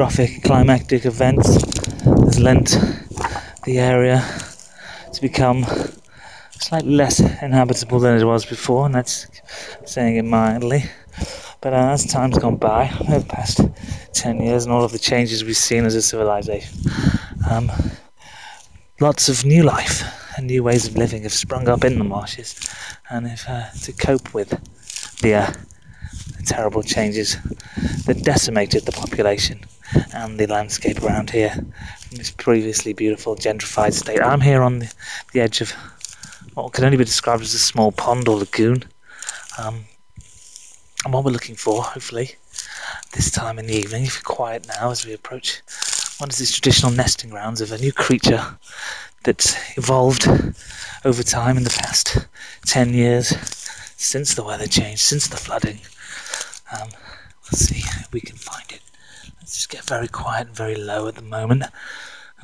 catastrophic climactic events has lent the area to become slightly less inhabitable than it was before, and that's saying it mildly. But uh, as time's gone by, over the past 10 years, and all of the changes we've seen as a civilization, um, lots of new life and new ways of living have sprung up in the marshes, and if uh, to cope with the, uh, the terrible changes that decimated the population and the landscape around here from this previously beautiful gentrified state. I'm here on the, the edge of what can only be described as a small pond or lagoon. Um, and what we're looking for, hopefully, this time in the evening, if you're quiet now as we approach one of these traditional nesting grounds of a new creature that's evolved over time in the past 10 years since the weather changed, since the flooding. Um, let's see if we can find it. Just get very quiet and very low at the moment.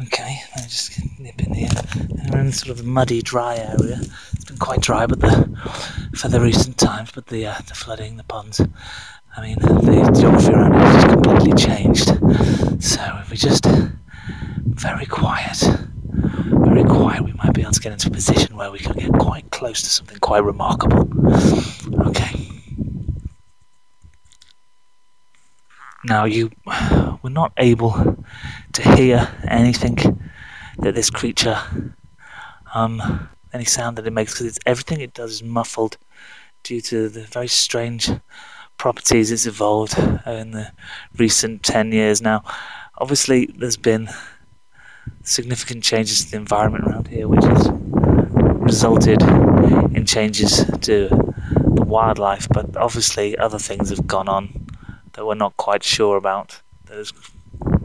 Okay, me just nip in here. And we're in sort of a muddy, dry area. It's been quite dry, but the for the recent times, but the uh, the flooding, the ponds. I mean, the geography around here has just completely changed. So if we just very quiet, very quiet, we might be able to get into a position where we can get quite close to something quite remarkable. Okay. Now you were not able to hear anything that this creature, um, any sound that it makes, because everything it does is muffled due to the very strange properties it's evolved in the recent 10 years now. Obviously, there's been significant changes to the environment around here, which has resulted in changes to the wildlife, but obviously, other things have gone on that we're not quite sure about. That has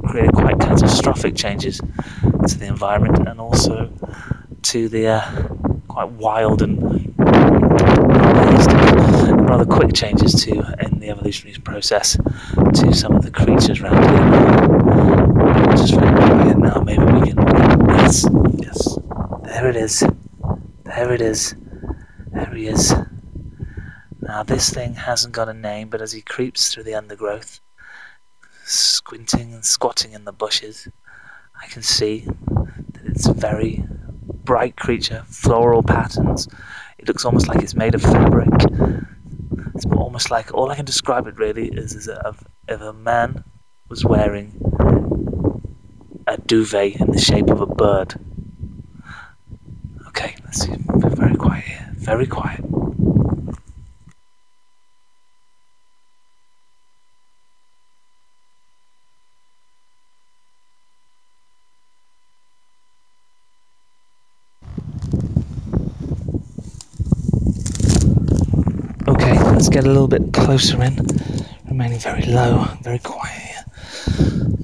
created quite catastrophic changes to the environment and also to the uh, quite wild and rather quick changes to in the evolutionary process to some of the creatures around here. Just very now, maybe we can yes, yes. There it is. There it is. There he is. Now this thing hasn't got a name, but as he creeps through the undergrowth, squinting and squatting in the bushes, I can see that it's a very bright creature, floral patterns. It looks almost like it's made of fabric. It's almost like all I can describe it really is, is if, if a man was wearing a duvet in the shape of a bird. Okay, let's see. Very quiet here. Very quiet. Get a little bit closer in, remaining very low, very quiet here.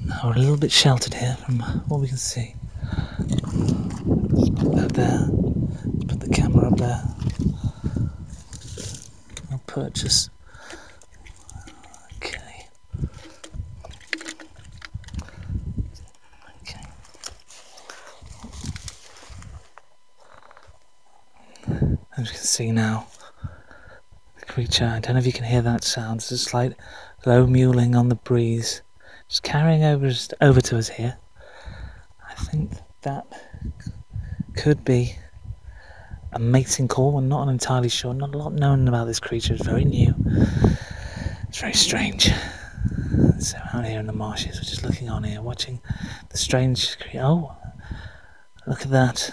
Now we're a little bit sheltered here from what we can see. Let's put that there. Let's put the camera up there. I'll purchase. Okay. Okay. As you can see now, creature, I don't know if you can hear that sound, it's a slight low mewling on the breeze, just carrying over, over to us here. I think that could be a mating call. We're not entirely sure. Not a lot known about this creature. It's very new. It's very strange. So out here in the marshes, we're just looking on here, watching the strange. creature. oh, look at that!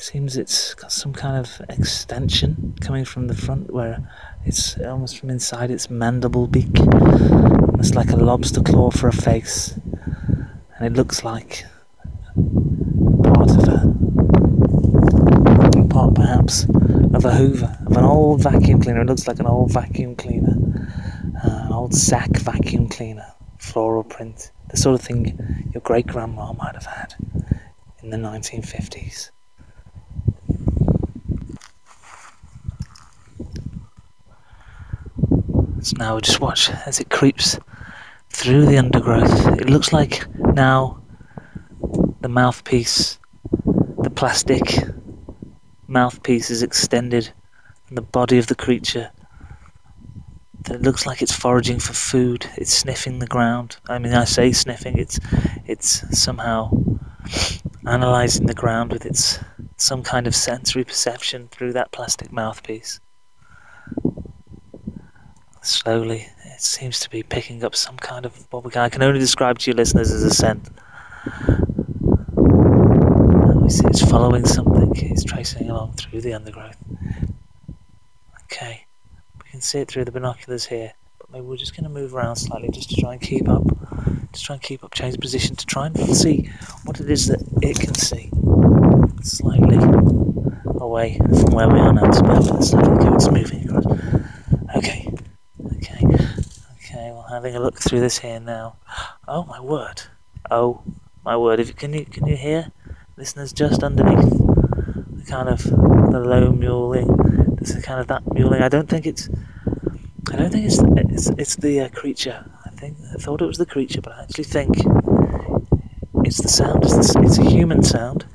Seems it's got some kind of extension coming from the front, where it's almost from inside its mandible beak, almost like a lobster claw for a face, and it looks like part of a part perhaps of a hoover of an old vacuum cleaner. It looks like an old vacuum cleaner uh, an old sack vacuum cleaner floral print. The sort of thing your great grandma might have had in the 1950s so now we just watch as it creeps through the undergrowth it looks like now the mouthpiece, the plastic mouthpiece is extended and the body of the creature. That it looks like it's foraging for food. It's sniffing the ground. I mean, I say sniffing. It's it's somehow analyzing the ground with its some kind of sensory perception through that plastic mouthpiece. Slowly, it seems to be picking up some kind of what we can, I can only describe to you listeners as a scent. We see it's following something. It's tracing along through the undergrowth. Okay, we can see it through the binoculars here, but maybe we're just going to move around slightly just to try and keep up. Just try and keep up, change position to try and see what it is that it can see. Slightly away from where we are now. Go. It's moving across. Okay, okay. Well, having a look through this here now. Oh my word! Oh my word! If you, can you can you hear? listeners just underneath the kind of the low mewling. There's a kind of that mewling. I don't think it's. I don't think it's it's, it's the uh, creature. I think I thought it was the creature, but I actually think it's the sound. It's, the, it's a human sound.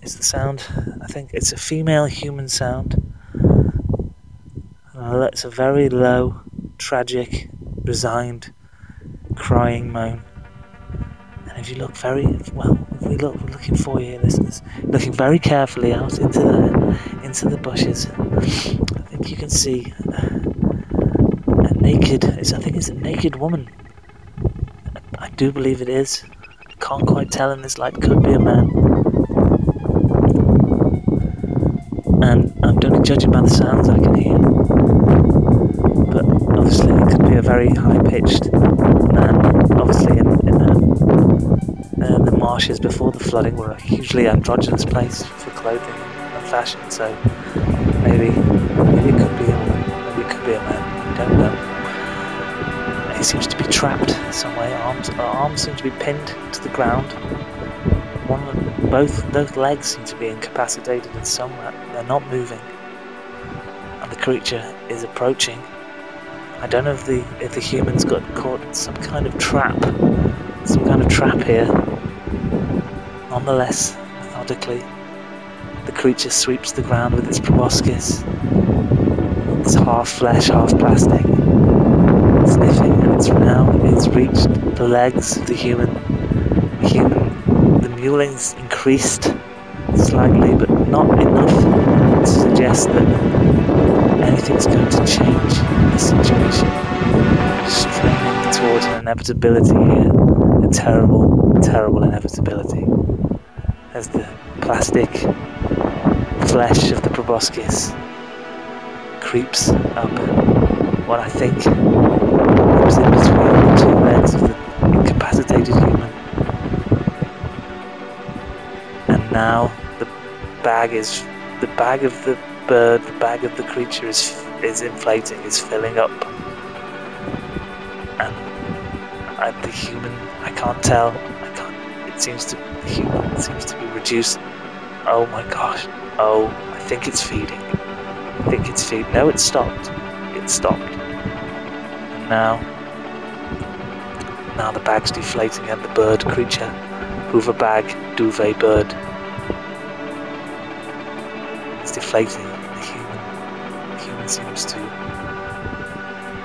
It's the sound. I think it's a female human sound. Uh, it's a very low, tragic, resigned, crying moan. And if you look very well, if we look, we're looking for you, listeners, looking very carefully out into the into the bushes. I think you can see a naked. I think it's a naked woman. I do believe it is. I can't quite tell in this light. Could be a man. And I'm only judging by the sounds I can hear. Obviously, it could be a very high pitched man. Obviously, in, in a, uh, the marshes before the flooding were a hugely androgynous place for clothing and fashion. So maybe, maybe it could be a. Maybe it could be a man. Don't know. He seems to be trapped some way. Arms, arms seem to be pinned to the ground. One, both, both legs seem to be incapacitated in some way. They're not moving. And the creature is approaching. I don't know if the if the humans got caught in some kind of trap, some kind of trap here. Nonetheless, methodically, the creature sweeps the ground with its proboscis. It's half flesh, half plastic. Sniffing, and it's now it's reached the legs of the human. The human, the mewling's increased slightly, but not enough to suggest that anything's going to change this situation. Straining towards an inevitability here. A terrible, terrible inevitability. As the plastic flesh of the proboscis creeps up what I think is in between the two legs of the incapacitated human. And now the bag is the bag of the bird, the bag of the creature is is inflating, is filling up. And, and the human, I can't tell. I can't. It seems to the human seems to be reduced. Oh my gosh. Oh, I think it's feeding. I think it's feeding. No, it stopped. It stopped. And now, now the bag's deflating and the bird creature, hoover bag, duvet bird, it's deflating. Seems to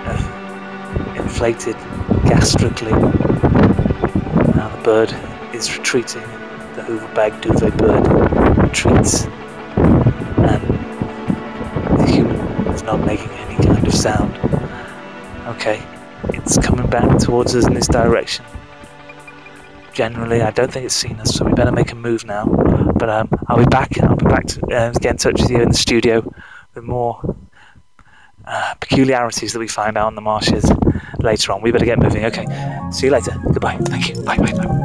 have inflated gastrically. Now the bird is retreating. The hoover bag duvet bird retreats, and the human is not making any kind of sound. Okay, it's coming back towards us in this direction. Generally, I don't think it's seen us, so we better make a move now. But um, I'll be back. I'll be back to uh, get in touch with you in the studio with more uh, peculiarities that we find out in the marshes later on. We better get moving. Okay. See you later. Goodbye. Thank you. Bye. Bye. Bye.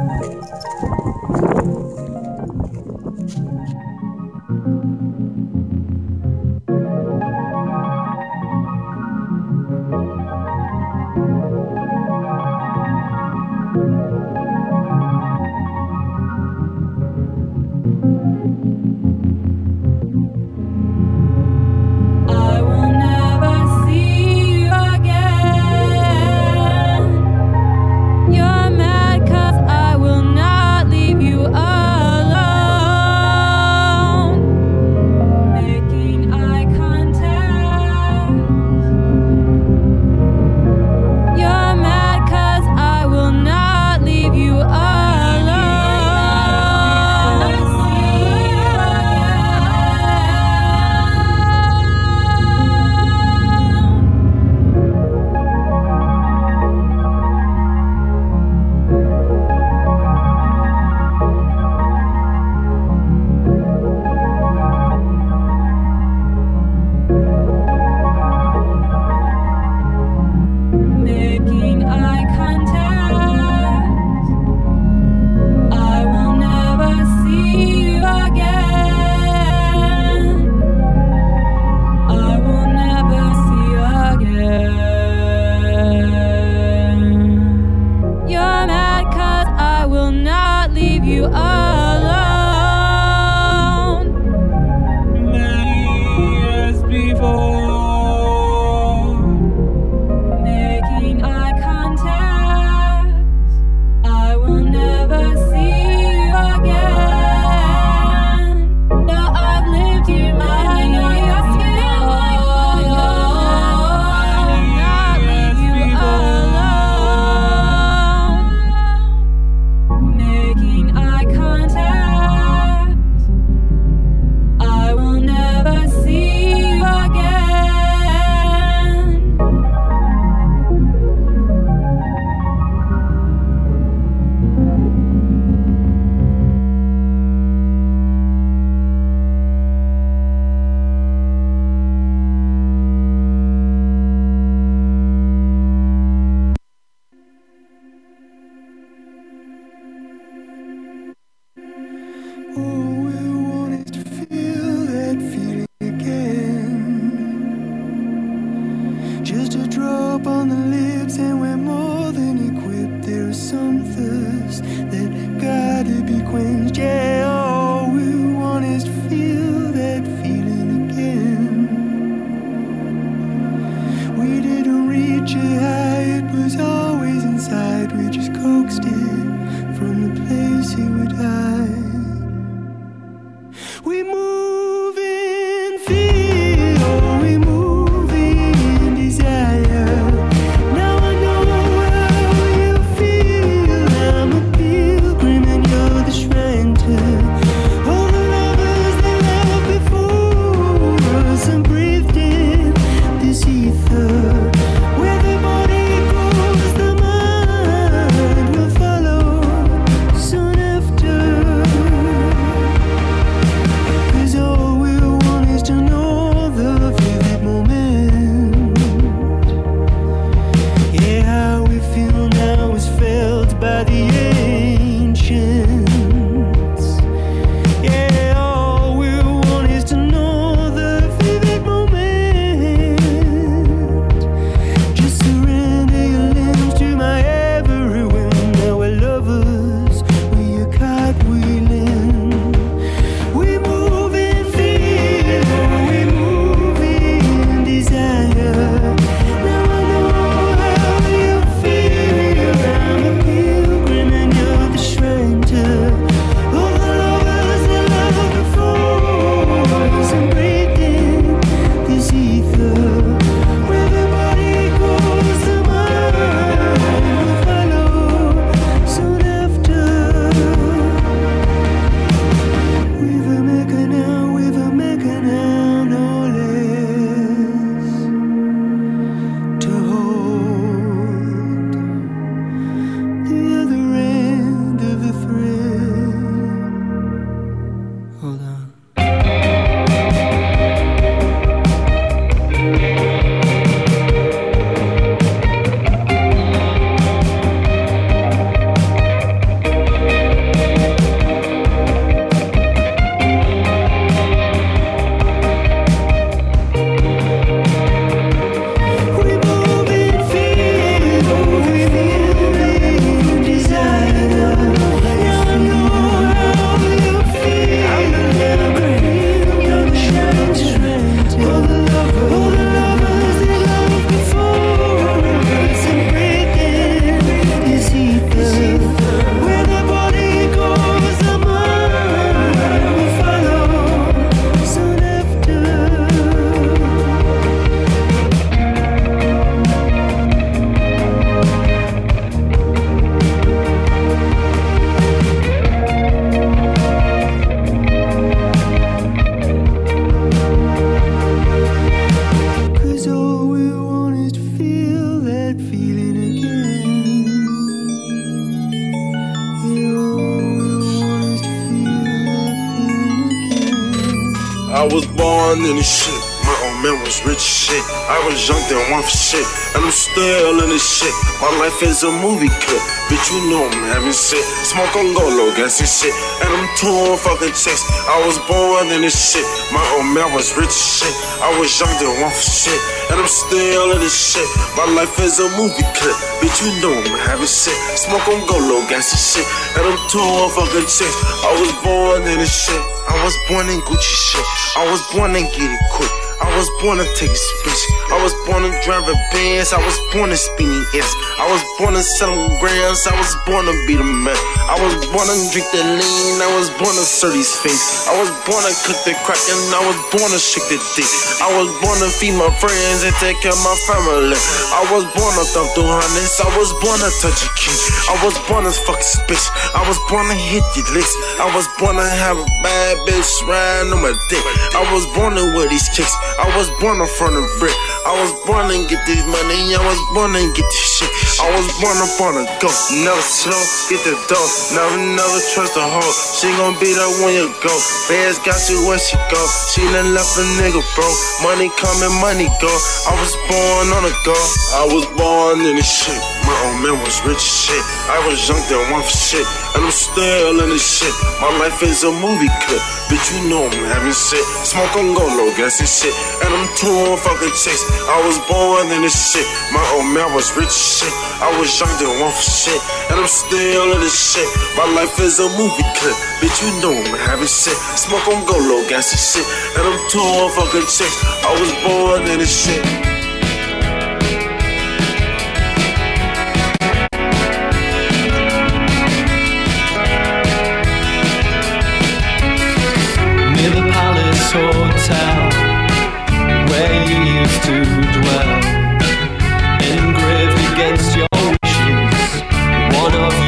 Life is a movie clip. Bitch, you know I'm having shit. Smoke on go low, gas and shit. And I'm touring fucking chicks. I was born in this shit. My old man was rich as shit. I was young, then one for shit. And I'm still in this shit. My life is a movie clip. Bitch, you know I'm having shit. Smoke on go low, gas and shit. And I'm touring fucking chicks. I was born in this shit. I was born in Gucci shit. I was born in get it quick. I was born to take a speech. I was born to drive a Benz. I was born to spinning S. I was born to sell them grams. I was born to be the man. I was born to drink the lean. I was born to serve these face. I was born to cook the crack and I was born to shake the dick. I was born to feed my friends and take care of my family. I was born to thump through hundreds. I was born to touch a key. I was born to fuck a bitch. I was born to hit your licks. I was born to have a bad bitch riding on my dick. I was born to wear these kicks. I was born in front of brick. I was born to get this money. I was born to get this shit. I was born up on a go. Never slow, get the dough. Never, never trust a hoe. She gon' be there when you go. Feds got you where she go. She done left a nigga, bro. Money coming, money go. I was born on a go. I was born in this shit. My old man was rich as shit. I was young, then one for shit. And I'm still in this shit. My life is a movie clip. Bitch, you know I'm having shit. Smoke on go low, gas and shit. And I'm touring fucking chicks. I was born in this shit. My old man was rich as shit. I was young, then one for shit. And I'm still in this shit. My life is a movie clip. Bitch, you know I'm having shit. Smoke on go low, gas and shit. And I'm touring fucking chicks. I was born in this shit.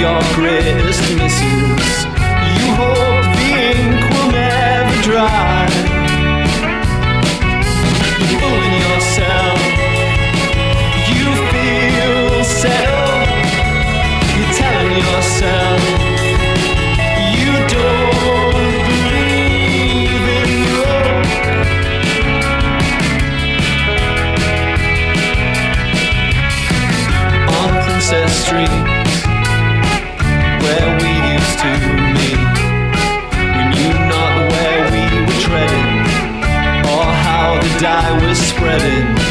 Your misses. You hope the ink will never dry. Spreading.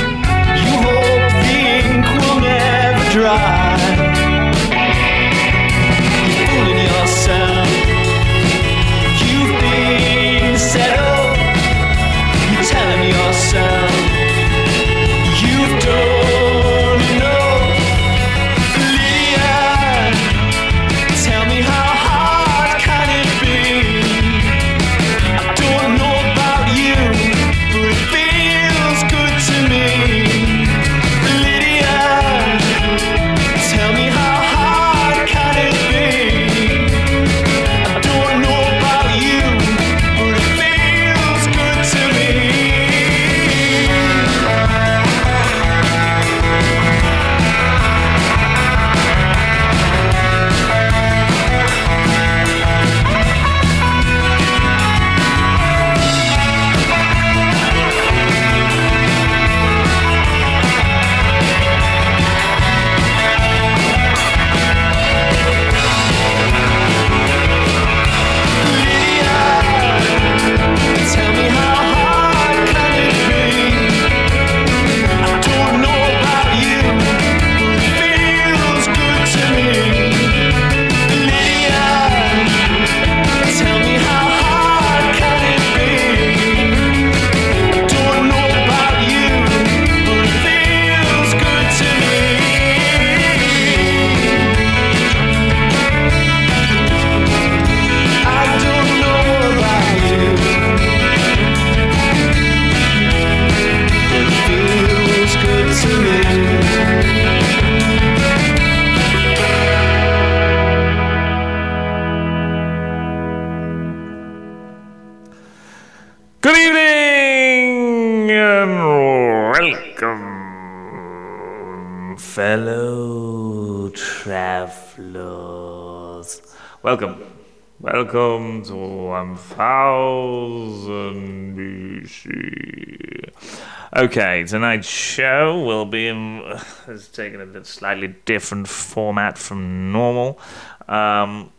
Okay, tonight's show will be in, has taken a slightly different format from normal. Um,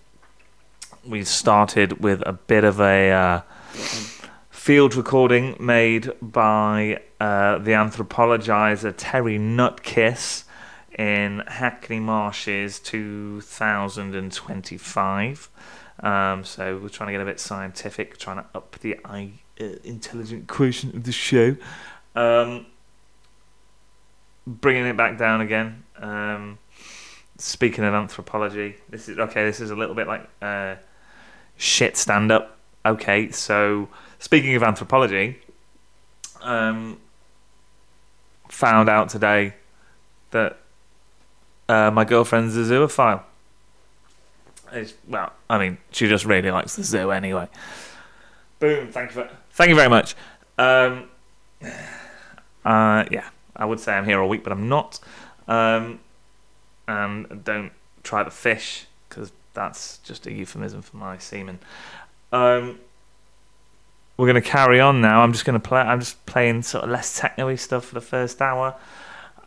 we started with a bit of a uh, field recording made by uh, the anthropologizer Terry Nutkiss in Hackney Marshes 2025. Um, so we're trying to get a bit scientific, trying to up the I, uh, intelligent quotient of the show. Um, bringing it back down again. Um, speaking of anthropology, this is okay. This is a little bit like uh, shit stand up. Okay, so speaking of anthropology, um, found out today that uh, my girlfriend's a zoophile. It's, well, I mean, she just really likes the zoo anyway. Boom! Thank you, for, thank you very much. Um, uh, yeah, I would say I'm here all week, but I'm not. Um, and don't try to fish because that's just a euphemism for my semen. Um, we're going to carry on now. I'm just going to play. I'm just playing sort of less techno stuff for the first hour.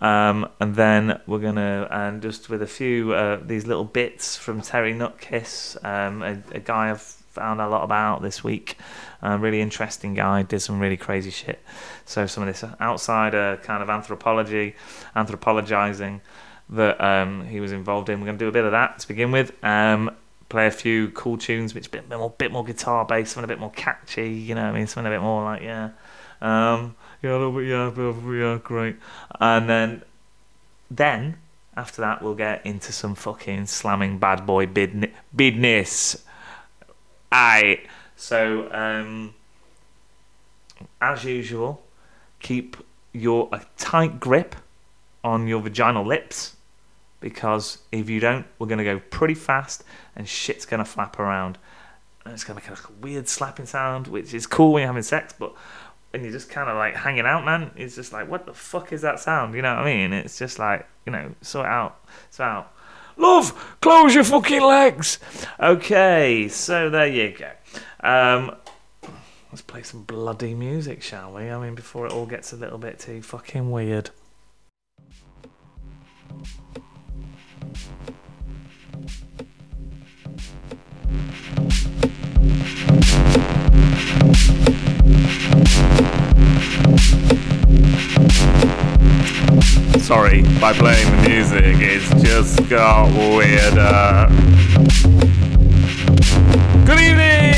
Um, and then we're gonna and just with a few uh, these little bits from Terry Nutkiss, um, a, a guy I've found a lot about this week. A really interesting guy, did some really crazy shit. So some of this outsider kind of anthropology, anthropologizing that um, he was involved in. We're gonna do a bit of that to begin with. Um, play a few cool tunes, which a bit more, bit more guitar based, something a bit more catchy. You know, I mean, something a bit more like yeah. Um, yeah, a little bit, yeah, yeah, great. And then, then after that, we'll get into some fucking slamming bad boy bid bidness. Aye. So, um, as usual, keep your a tight grip on your vaginal lips because if you don't, we're gonna go pretty fast and shit's gonna flap around. And it's gonna make like a weird slapping sound, which is cool when you're having sex, but when you're just kind of like hanging out, man. It's just like, what the fuck is that sound? You know what I mean? It's just like, you know, sort out, sort out. Love, close your fucking legs. Okay, so there you go. Um, let's play some bloody music, shall we? I mean, before it all gets a little bit too fucking weird. Sorry, by playing the music, it's just got weirder. Good evening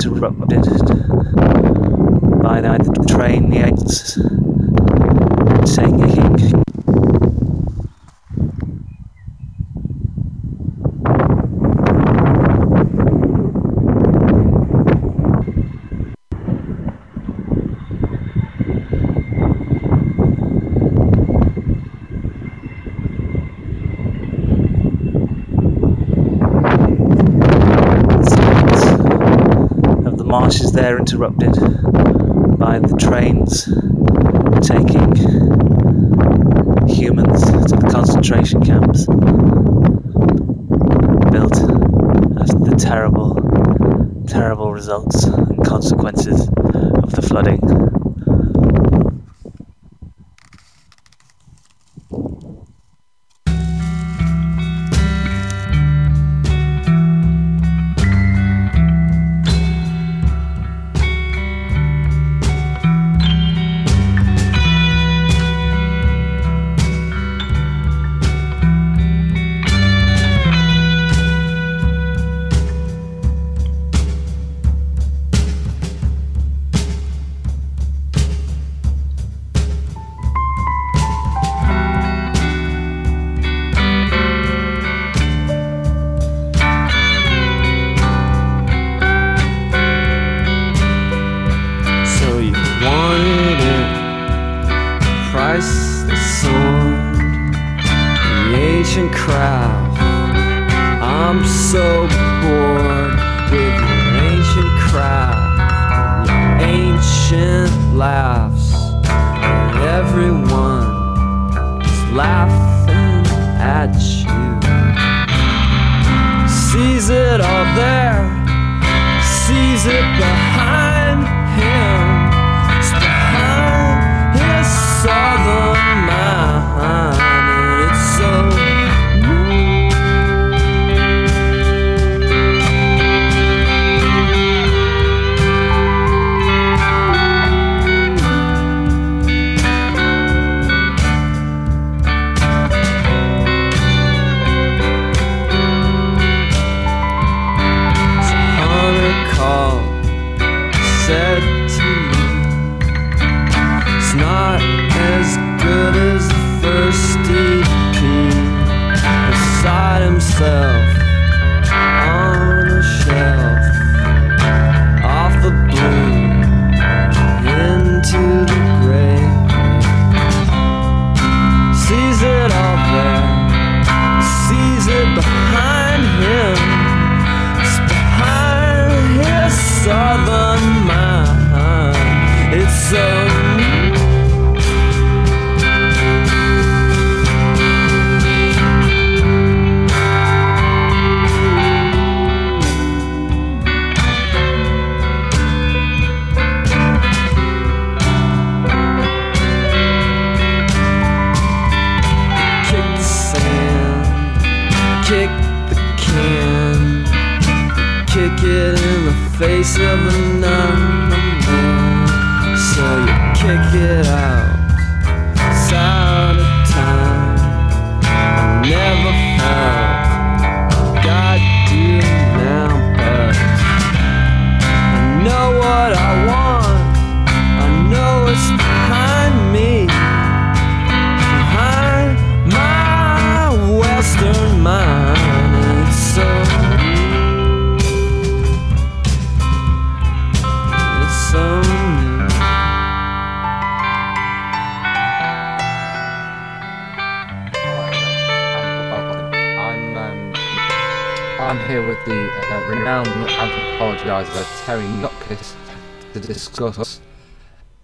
forever marches there interrupted by the trains taking humans to the concentration camps built after the terrible, terrible results and consequences of the flooding.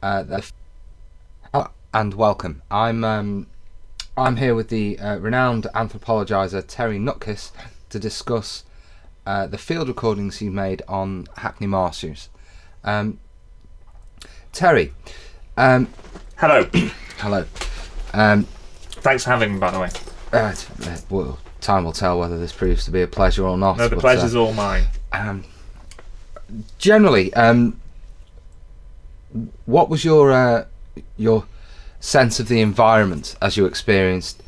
Uh, hello and welcome. I'm um, I'm here with the uh, renowned anthropologizer Terry Nutkiss to discuss uh, the field recordings he made on Hackney Marshes. Um, Terry, um, hello, hello. Um, Thanks for having me, by the way. Uh, uh, well, time will tell whether this proves to be a pleasure or not. No, the but, pleasure's uh, all mine um, generally, um, what was your uh, your sense of the environment as you experienced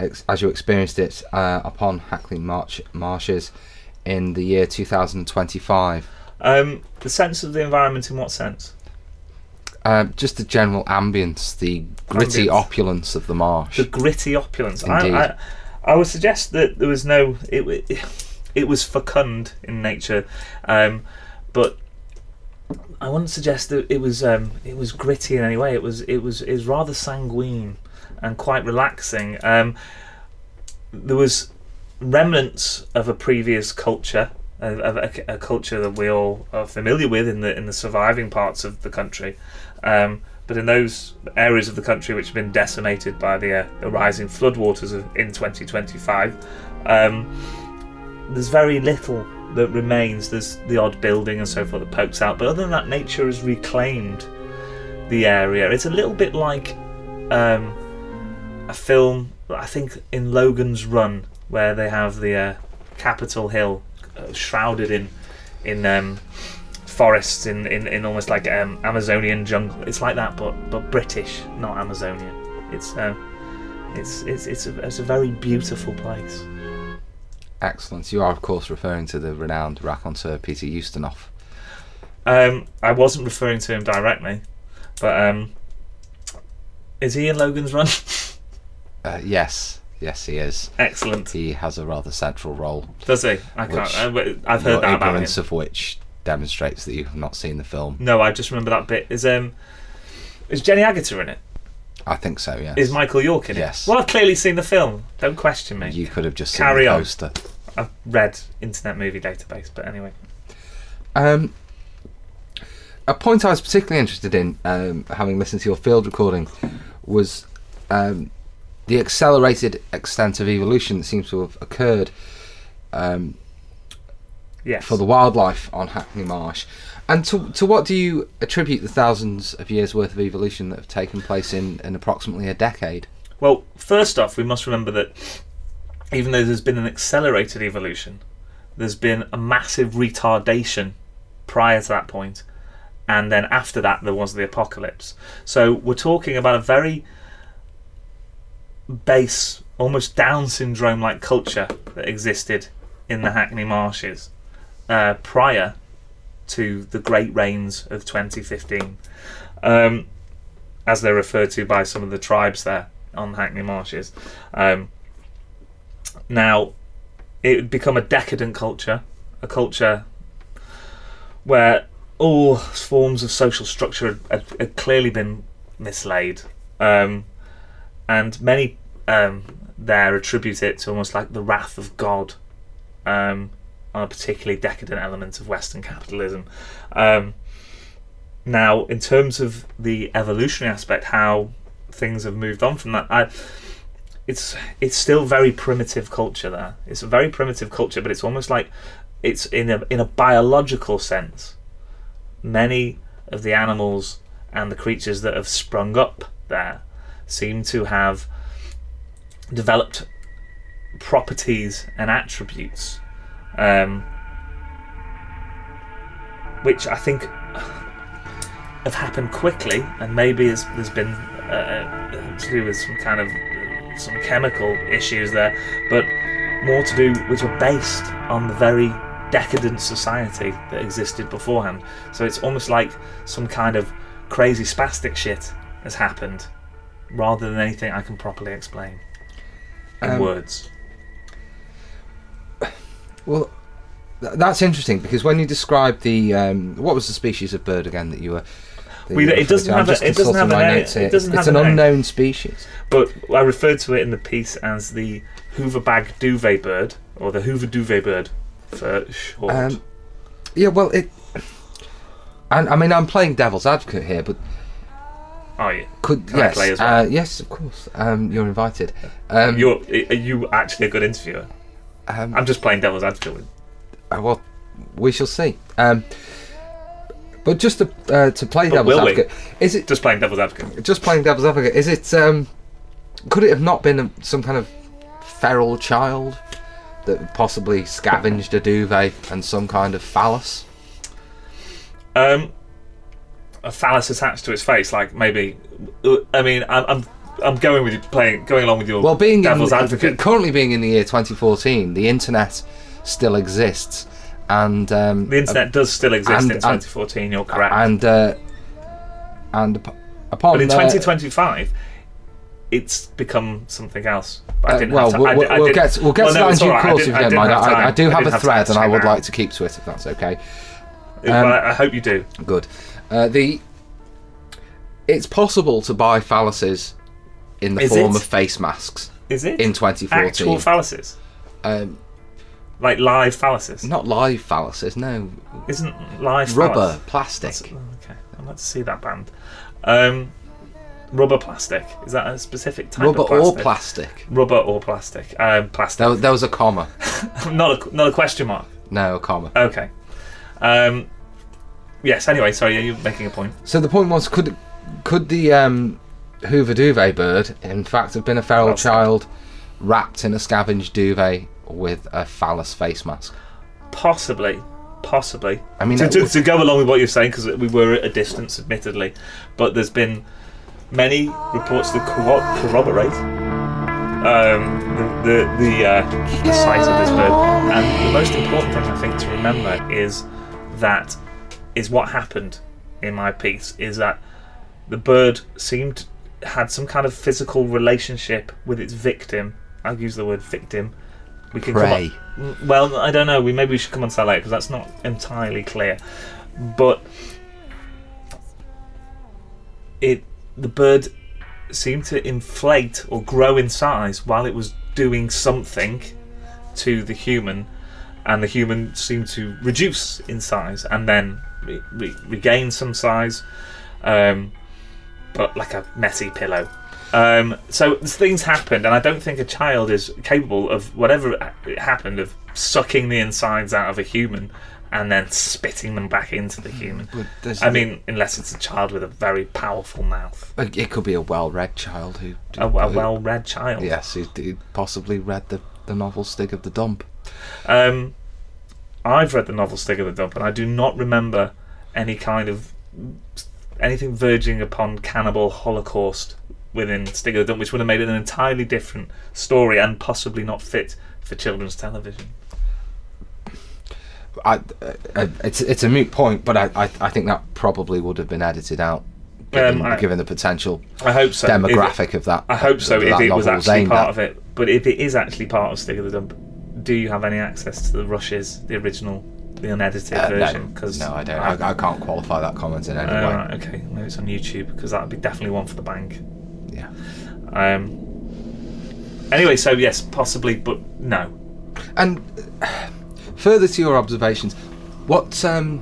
ex- as you experienced it uh, upon Hackney March Marshes in the year 2025? Um, the sense of the environment in what sense? Uh, just the general ambience, the gritty ambience. opulence of the marsh. The gritty opulence. Indeed. I, I, I would suggest that there was no. It, it, it was fecund in nature, um, but I wouldn't suggest that it was. Um, it was gritty in any way. It was. It was. Was rather sanguine and quite relaxing. Um, there was remnants of a previous culture, of, of a, a culture that we all are familiar with in the in the surviving parts of the country. Um, but in those areas of the country which have been decimated by the, uh, the rising floodwaters of, in 2025, um, there's very little that remains. There's the odd building and so forth that pokes out, but other than that, nature has reclaimed the area. It's a little bit like um, a film, I think, in Logan's Run, where they have the uh, Capitol Hill uh, shrouded in in um, forests in, in, in almost like um, Amazonian jungle. It's like that, but but British, not Amazonian. It's uh, it's it's it's a, it's a very beautiful place. Excellent. You are, of course, referring to the renowned raconteur Peter Ustinov. Um, I wasn't referring to him directly, but um, is he in Logan's Run? Uh, yes, yes, he is. Excellent. He has a rather central role, Does he? I can't. I, I've heard that about him. of which demonstrates that you've not seen the film. No, I just remember that bit. Is um, is Jenny Agutter in it? I think so. Yes. Is Michael York in it? Yes. Well, I've clearly seen the film. Don't question me. You could have just Carry seen the on. poster. I've read Internet Movie Database, but anyway. Um, a point I was particularly interested in, um, having listened to your field recording, was um, the accelerated extent of evolution that seems to have occurred um, Yes. for the wildlife on Hackney Marsh. And to, to what do you attribute the thousands of years worth of evolution that have taken place in, in approximately a decade? Well, first off, we must remember that even though there's been an accelerated evolution, there's been a massive retardation prior to that point, and then after that, there was the apocalypse. So we're talking about a very base, almost Down syndrome like culture that existed in the Hackney Marshes uh, prior to the Great Rains of 2015. Um, as they're referred to by some of the tribes there on Hackney Marshes. Um, now, it would become a decadent culture, a culture where all forms of social structure had, had, clearly been mislaid, um, and many um, there attribute it to almost like the wrath of God um, on a particularly decadent element of Western capitalism. Um, now, in terms of the evolutionary aspect, how things have moved on from that, I, it's it's still very primitive culture there. It's a very primitive culture, but it's almost like it's in a in a biological sense. Many of the animals and the creatures that have sprung up there seem to have developed properties and attributes, um, which I think have happened quickly, and maybe there's, there's been uh, uh, to do with some kind of uh, some chemical issues there, but more to do which are based on the very decadent society that existed beforehand. So it's almost like some kind of crazy spastic shit has happened, rather than anything I can properly explain in Um, words. Well, th- that's interesting because when you describe the um, what was the species of bird again that you were. that We- you it doesn't have a- it doesn't have my a name. notes here. It doesn't it's have an a name. unknown species. But I referred to it in the piece as the Hoover bag duvet bird, or the Hoover duvet bird for short. Um, yeah, well, it. And I mean, I'm playing devil's advocate here, but Are you? could Can I yes, play as well? uh, yes, of course. Um, you're invited. Um, You're are you actually a good interviewer? Um, I'm just playing devil's advocate. With. Uh, well, we shall see. Um, but just to uh, to play But devil's we? advocate, is it Just playing devil's advocate. just playing devil's advocate? Is it um, could it have not been a, some kind of feral child that possibly scavenged a duvet and some kind of phallus? Um, a phallus attached to its face, like maybe. I mean, I'm I'm, I'm going with you playing, going along with your Well, being devil's in, advocate. currently being in the year 2014, the internet still exists, and um, The internet does still exist and- in and- 2014. You're correct. and uh, and upon but in uh, 2025, it's become something else. I uh, didn't well, have to, we'll, I did- we'll get we'll get well, to no, that in due right. Course if you don't mind. have I, I do have a have thread, to and I would that like to keep to it if that's okay. Um, I, I hope you do. Good. Uh, the it's possible to buy phalluses in the Is form it? of face masks Is it in 2014. actual phalluses? um, Like live phalluses? not live phalluses, no, Isn't live rubber, phallus- plastic. Okay, I'd like to see that band. Um, rubber plastic. Is that a specific type Rubber of plastic? Rubber or plastic. Rubber or plastic? Um, plastic. There, there was a comma. not a not a question mark. No, a comma. Okay. Um, yes. Anyway, sorry. You're making a point. So the point was, could could the um, Hoover duvet bird, in fact, have been a feral Plastic. child wrapped in a scavenged duvet with a phallus face mask? Possibly. Possibly. I mean, to, to, to go along with what you're saying, because we were at a distance, admittedly, but there's been many reports that corro- corroborate um, the the the, uh, the size of this bird. And the most important thing I think to remember is that is what happened in my piece is that the bird seemed had some kind of physical relationship with its victim. I'll use the word victim. We can come Prey. up- Mm, well, I don't know. We maybe we should come on to that later because that's not entirely clear. But it the bird seemed to inflate or grow in size while it was doing something to the human, and the human seemed to reduce in size and then re- re- regain some size, um, but like a messy pillow. Um, so things happened, and I don't think a child is capable of whatever happened of sucking the insides out of a human and then spitting them back into the human. But there's- I mean, unless it's a child with a very powerful mouth, It could be a well-read child who, a, a well-read child. yes, who, who possibly read the, the novel Stig of the Dump. Um, I've read the novel Stig of the Dump, and I do not remember any kind of anything verging upon cannibal holocaust within Stig of the Dump, which would have made it an entirely different story and possibly not fit for children's television. I, uh, it's it's a moot point, but I, I I think that probably would have been edited out, given, Um, I- given the potential I hope so. It- demographic of that. I hope so. If it was actually part at. of it, but if it is actually part of Stig of the Dump, do you have any access to the rushes, the original, the unedited Uh, version? no, no, I don't. I, I can't qualify that comment in any Uh, way. right, okay, maybe it's on YouTube because that would be definitely one for the bank. Yeah. Um. Anyway, so yes, possibly, but no. And uh, further to your observations, what um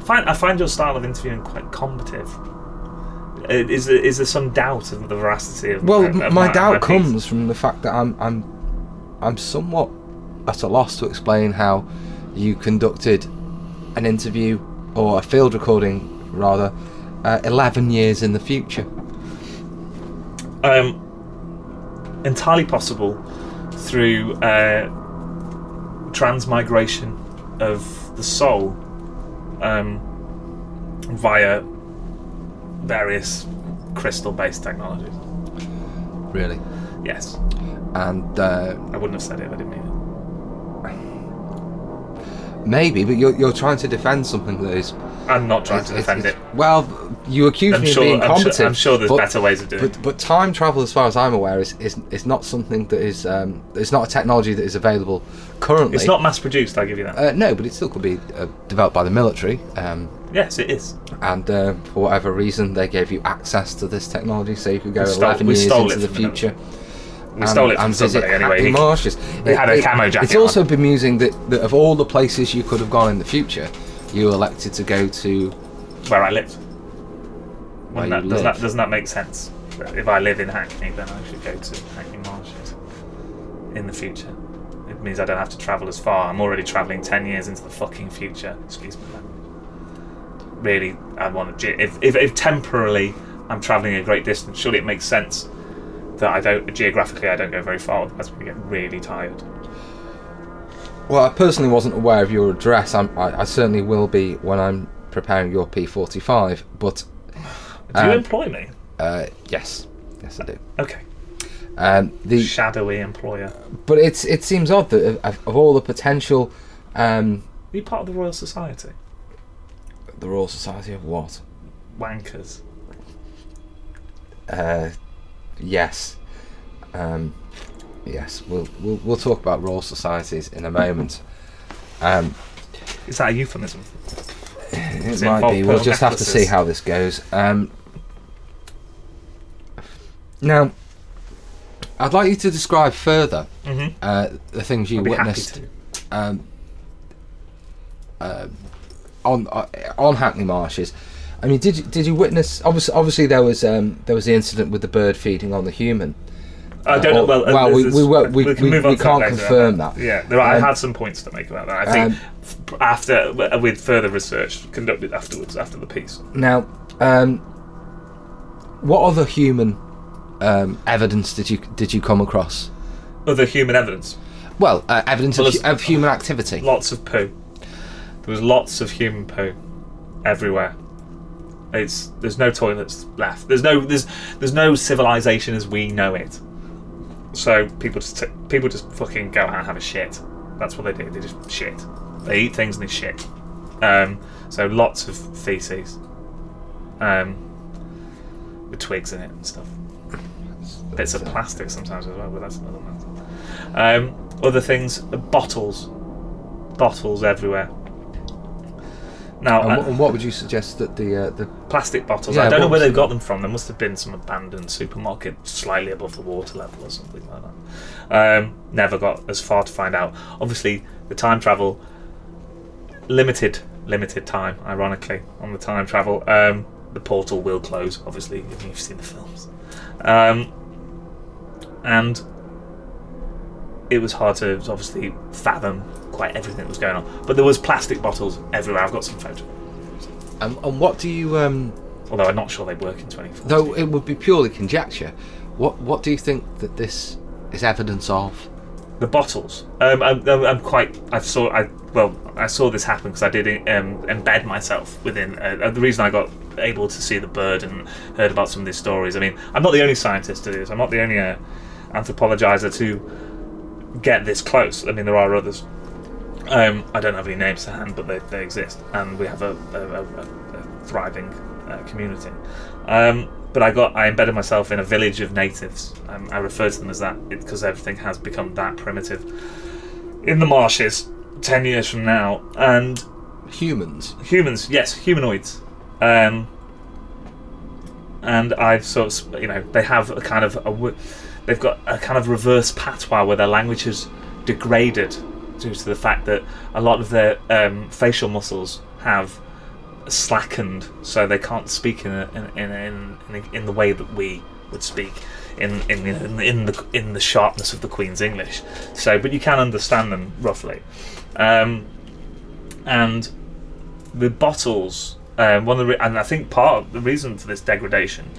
I find I find your style of interviewing quite combative. Is there, is there some doubt of the veracity of? well, of- of my my doubt piece? comes from the fact that I'm I'm I'm somewhat at a loss to explain how you conducted an interview or a field recording rather uh, 11 years in the future. um, entirely possible through uh, transmigration of the soul um, via various crystal-based technologies. Really. Yes, And uh, I wouldn't have said it if I didn't mean. Maybe, but you're, you're trying to defend something that is. I'm not trying to defend it. Well, you accuse I'm me sure, of being I'm, sure, I'm sure there's but- better ways of doing it. But, but time travel, as far as I'm aware, is, is is not something that is um, it's not a technology that is available currently. It's not mass-produced. I will give you that. Uh, no, but it still could be uh, developed by the military, um, yes, it is. and uh, for whatever reason, they gave you access to this technology, so you could go We 11 we years stole into it the from the future. We stole it from somebody anyway. He- Marshes. they had a camo jacket It's on. also bemusing that, that of all the places you could have gone in the future, you elected to go to. where I lived. Where that, does live. that doesn't that make sense? If I live in Hackney, then I should go to Hackney Marshes in the future. It means I don't have to travel as far. I'm already travelling ten years into the fucking future. Excuse me. Really, I want to. If, if, if temporarily I'm travelling a great distance, surely it makes sense that I don't geographically I don't go very far. Otherwise, we get really tired. Well, I personally wasn't aware of your address. I'm, I, I certainly will be when I'm preparing your P45. But Do you Um, employ me? uh, yes, yes, I do. Okay. Um, the shadowy employer. but it's it seems odd that of, of all the potential, um, Are you part of the Royal Society? the Royal Society of what? Wankers. Uh, yes, um, yes. We'll, we'll we'll talk about Royal Societies in a moment. Um, Is that a euphemism? it it might be. We'll just have to see how this goes. Um, now, I'd like you to describe further Mm-hmm. uh, the things you witnessed um, uh, on uh, on Hackney Marshes. I mean, did you, did you witness? Obviously, obviously there was um, there was the incident with the bird feeding on the human. I don't know. Well, well, we- we won't- we- can we, move on we can't confirm that. Yeah, there are, I Um, had some points to make about that. I think Um, after with further research conducted afterwards after the piece. Now, um, what other human um, evidence did you did you come across? Other human evidence. Well, uh, evidence Well, of, of human activity. Lots of poo. There was lots of human poo everywhere. It's there's no toilets left. There's no there's there's no civilization as we know it. So people just t- people just fucking go out and have a shit. That's what they do. They just shit. They eat things and they shit. Um, so lots of feces. Um, with twigs in it and stuff. Bits of plastic sometimes as well, but that's another matter. Um, other things, bottles, bottles everywhere. Now, And, what, and what would you suggest that the uh, the plastic bottles. Yeah, I don't know where they've got them from. There must have been some abandoned supermarket slightly above the water level or something like that. Um, never got as far to find out. Obviously, the time travel limited, limited time. Ironically, on the time travel, um, the portal will close. Obviously, if you've seen the films, um, and it was hard to obviously fathom quite everything that was going on. But there was plastic bottles everywhere. I've got some photos. and, and what do you um, Although I'm not sure they work in 2014. though it would be purely conjecture. What what do you think that this is evidence of? the bottles. Um, I'm, I'm I'm quite. I saw. I well, I saw this happen because I did um, embed myself within. Uh, the reason I got able to see the bird and heard about some of these stories. I mean, I'm not the only scientist to do this. I'm not the only uh, anthropologizer to get this close. I mean, there are others. Um, I don't have any names to hand, but they, they exist, and we have a, a, a, a thriving uh, community. Um, but I got I embedded myself in a village of natives. Um, I refer to them as that because everything has become that primitive in the marshes. Ten years from now, and Humans. humans, yes, humanoids. Um, and I've sort of, you know, they have a kind of a, they've got a kind of reverse patois where their language has degraded due to the fact that a lot of their um, facial muscles have slackened, so they can't speak in a, in, in, in, in, the way that we would speak. In in, in in the in the sharpness of the Queen's English, so but you can understand them roughly, um, and the bottles. Um, one of the re- and I think part of the reason for this degradation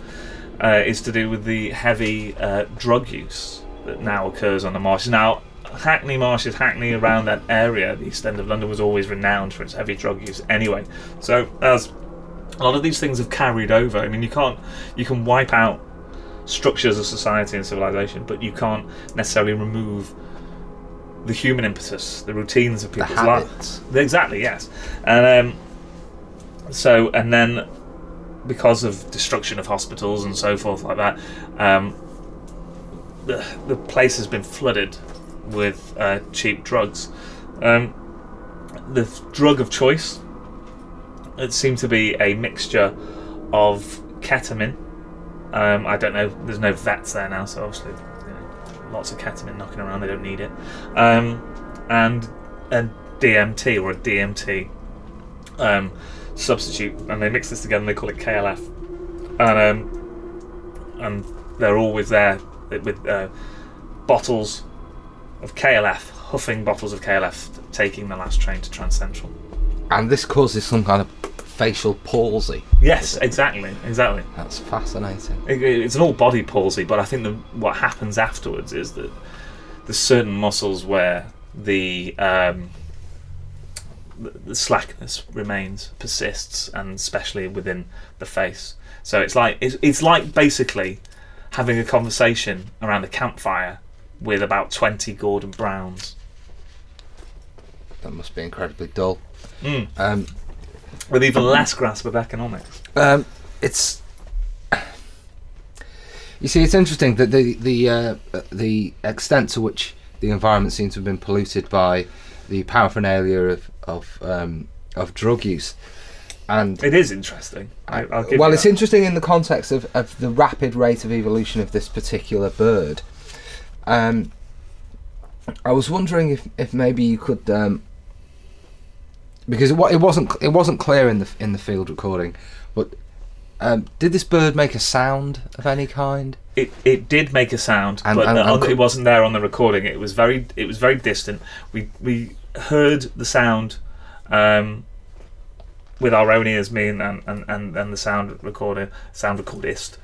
uh, is to do with the heavy uh, drug use that now occurs on the marshes. Now, Hackney Marshes, Hackney around that area, the east end of London, was always renowned for its heavy drug use anyway. So as a lot of these things have carried over. I mean, you can't you can wipe out structures of society and civilization, but you can't necessarily remove the human impetus, the routines of people's lives. Exactly, yes. And um, so, and then because of destruction of hospitals and so forth like that, um, the the place has been flooded with uh, cheap drugs. Um, the drug of choice it seemed to be a mixture of ketamine. Um, I don't know. There's no vets there now, so obviously, you know, lots of ketamine knocking around. They don't need it. Um, and a DMT or a DMT um, substitute, and they mix this together and they call it KLF. And um, and they're always there with uh, bottles of KLF, huffing bottles of KLF, taking the last train to Trancentral. And this causes some kind of facial palsy. Yes, exactly, exactly. That's fascinating. It- It's an all body palsy, but I think the, what happens afterwards is that there's certain muscles where the um, the, the slackness remains, persists, and especially within the face. So it's like it's, it's like basically having a conversation around a campfire with about 20 Gordon Browns. That must be incredibly dull. Mm. Um, With even less grasp of economics. um, it's. You see, it's interesting that the the uh, the extent to which the environment seems to have been polluted by the paraphernalia of of um, of drug use, and It is interesting. I, well, it's interesting in the context of, of the rapid rate of evolution of this particular bird. Um, I was wondering if, if maybe you could, um, because it, it wasn't it wasn't clear in the in the field recording, but um, did this bird make a sound of any kind? it, it did make a sound, And- but and- the- and on- it wasn't there on the recording. It was very it was very distant. We we heard the sound um, with our own ears, me and and, and, and the sound recorder, sound recordist.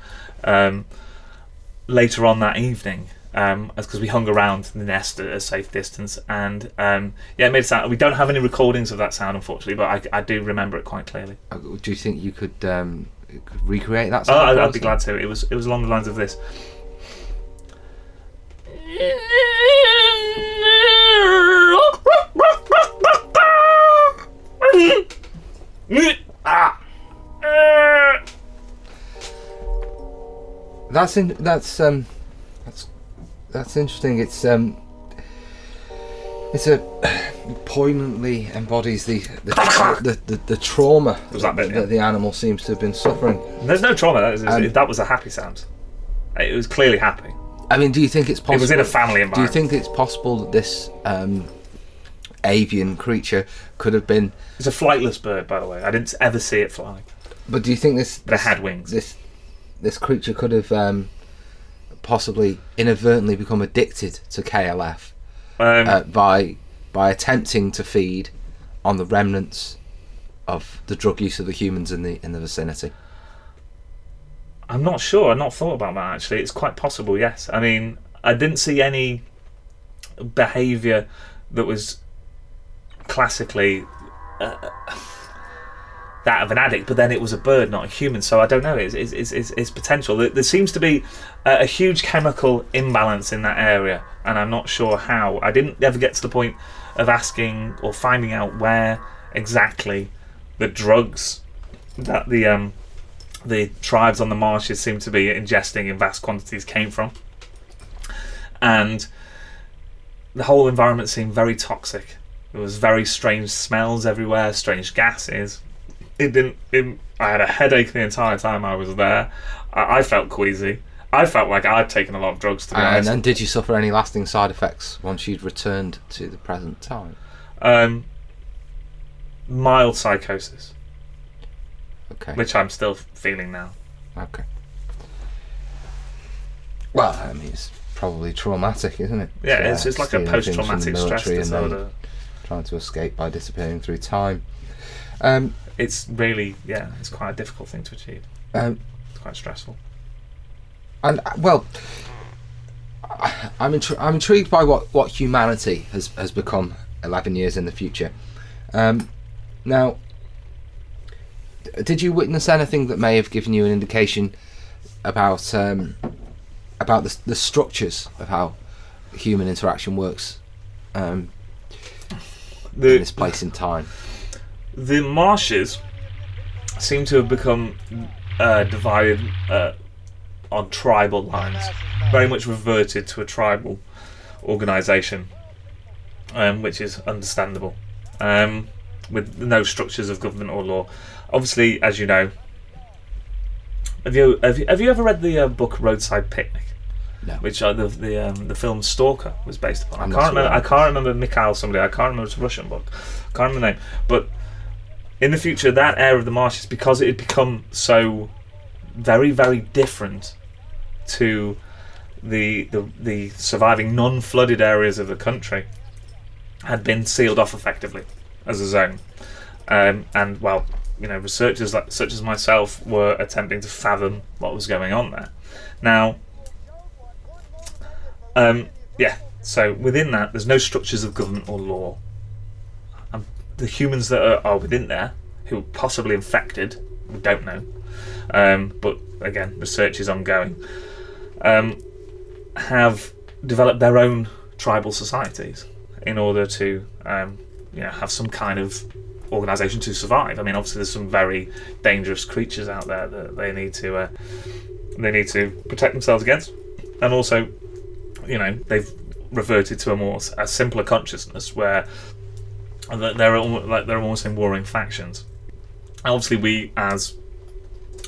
Um, later on that evening, um, because we hung around the nest at a safe distance, and um, yeah, it made a sound. We don't have any recordings of that sound, unfortunately, but I, I do remember it quite clearly. Uh, Do you think you could, um, could recreate that? Oh, sound I'd, I'd be glad to. It was it was along the lines of this. That's in, that's um that's that's interesting. It's um it's a poignantly embodies the the, the, the, the trauma that bit, yeah. that the animal seems to have been suffering. There's no trauma. That was, Um, that was a happy sound. It was clearly happy. I mean, do you think it's possible? It was in a family Do you think it's possible that this um, avian creature could have been? It's a flightless bird, by the way. I didn't ever see it fly. But do you think this? But it had wings. This this creature could have um, possibly inadvertently become addicted to KLF Um, uh, by by attempting to feed on the remnants of the drug use of the humans in the in the vicinity. I'm not sure. I've not thought about that actually. It's quite possible. Yes. I mean, I didn't see any behaviour that was classically uh, that of an addict, but then it was a bird, not a human. So I don't know. It's it's it's, it's, potential. There, there seems to be a, a huge chemical imbalance in that area, and I'm not sure how. I didn't ever get to the point of asking or finding out where exactly the drugs that the um the tribes on the marshes seem to be ingesting in vast quantities came from. And the whole environment seemed very toxic. There was very strange smells everywhere, strange gases. It didn't. It, I had a headache the entire time I was there. I, I felt queasy. I felt like I'd taken a lot of drugs to be And honest. then, did you suffer any lasting side effects once you'd returned to the present time? Um, mild psychosis, Okay. which I'm still feeling now. Okay. Well, I mean, it's probably traumatic, isn't it? Yeah, To, it's, uh, it's like a stealing things from the post-traumatic stress disorder. Trying to escape by disappearing through time. Um, It's really, yeah, it's quite a difficult thing to achieve. um, It's quite stressful. and uh, well, I'm intri- I'm intrigued by what, what humanity has has become 11 years in the future. Um, now, did you witness anything that may have given you an indication about um, about the, the structures of how human interaction works um, in this place in time? The marshes seem to have become uh, divided uh, on tribal lines, very much reverted to a tribal organisation, um, which is understandable, um, with no structures of government or law. Obviously, as you know, have you have you, have you ever read the uh, book Roadside Picnic? No. Which uh, the the um, the film Stalker was based upon. I'm I can't remember. I can't remember Mikhail somebody. I can't remember. It's a Russian book. I Can't remember the name. But in the future, that area of the marshes, because it had become so very, very different to the the, the surviving non-flooded areas of the country, had been sealed off effectively as a zone. Um, and well, you know, researchers like, such as myself were attempting to fathom what was going on there. Now, um, yeah. So within that, there's no structures of government or law. The humans that are, are within there, who are possibly infected, we don't know. Um, but again, research is ongoing. um, have developed their own tribal societies in order to um, you know have some kind of organization to survive. I mean, obviously, there's some very dangerous creatures out there that they need to uh, they need to protect themselves against, and also, you know, they've reverted to a more a simpler consciousness where that they're almost, like they're almost in warring factions. And obviously, we as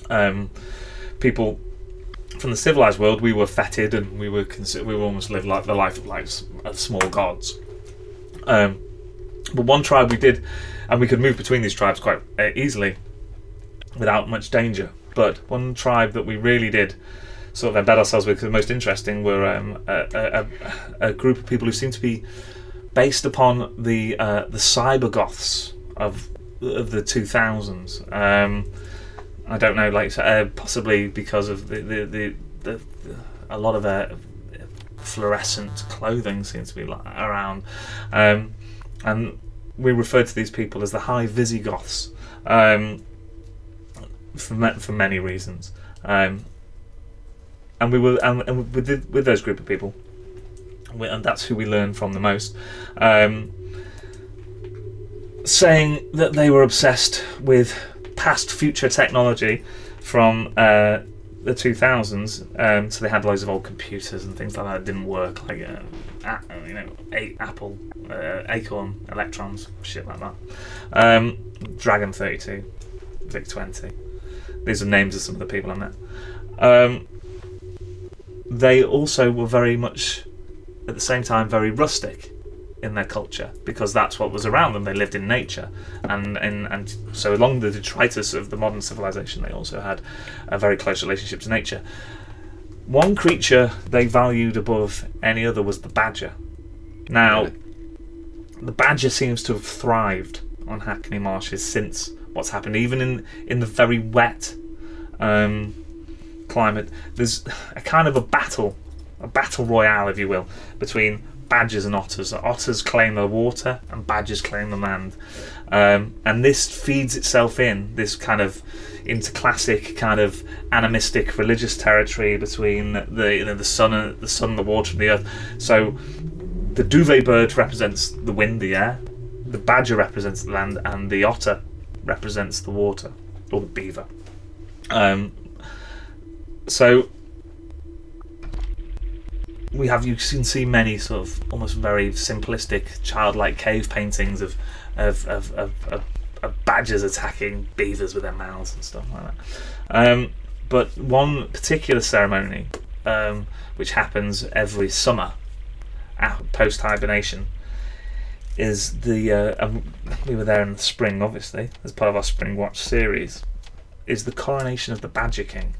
um, people from the civilized world, we were feted and we were consider- we were almost lived like the life of like small gods. Um, but one tribe we did, and we could move between these tribes quite uh, easily without much danger. But one tribe that we really did sort of embed ourselves with, the most interesting, were um, a, a, a group of people who seemed to be based upon the uh, the cyber goths of of the 2000s. Um, I don't know, like uh, possibly because of the the, the, the, the a lot of uh, fluorescent clothing seems to be around, um, and we refer to these people as the high Visigoths um, for for many reasons. Um, and we were and, and with with those group of people, and that's who we learn from the most. Um, saying that they were obsessed with past future technology from uh, the 2000s. Um, so they had loads of old computers and things like that that didn't work, like uh, you know, a- Apple, uh, Acorn, Electrons, shit like that. Um, Dragon 32, Vic 20. These are names of some of the people I met. Um, they also were very much, at the same time, very rustic in their culture because that's what was around them. They lived in nature, and and, and so along the detritus of the modern civilization, they also had a very close relationship to nature. One creature they valued above any other was the badger. Now, the badger seems to have thrived on Hackney Marshes since what's happened, even in in the very wet um, climate. There's a kind of a battle, a battle royale, if you will, between badgers and otters. Otters claim the water, and badgers claim the land. Um, and this feeds itself in this kind of into classic kind of animistic religious territory between the you know, the sun and the sun, the water, and the earth. So the duvet bird represents the wind, the air. The badger represents the land, and the otter represents the water or the beaver. Um, so we have you can see many sort of almost very simplistic childlike cave paintings of of of, of, of, of badgers attacking beavers with their mouths and stuff like that. Um, but one particular ceremony, um, which happens every summer, post hibernation, is the uh, and we were there in the spring, obviously, as part of our Spring Watch series, is the coronation of the Badger King.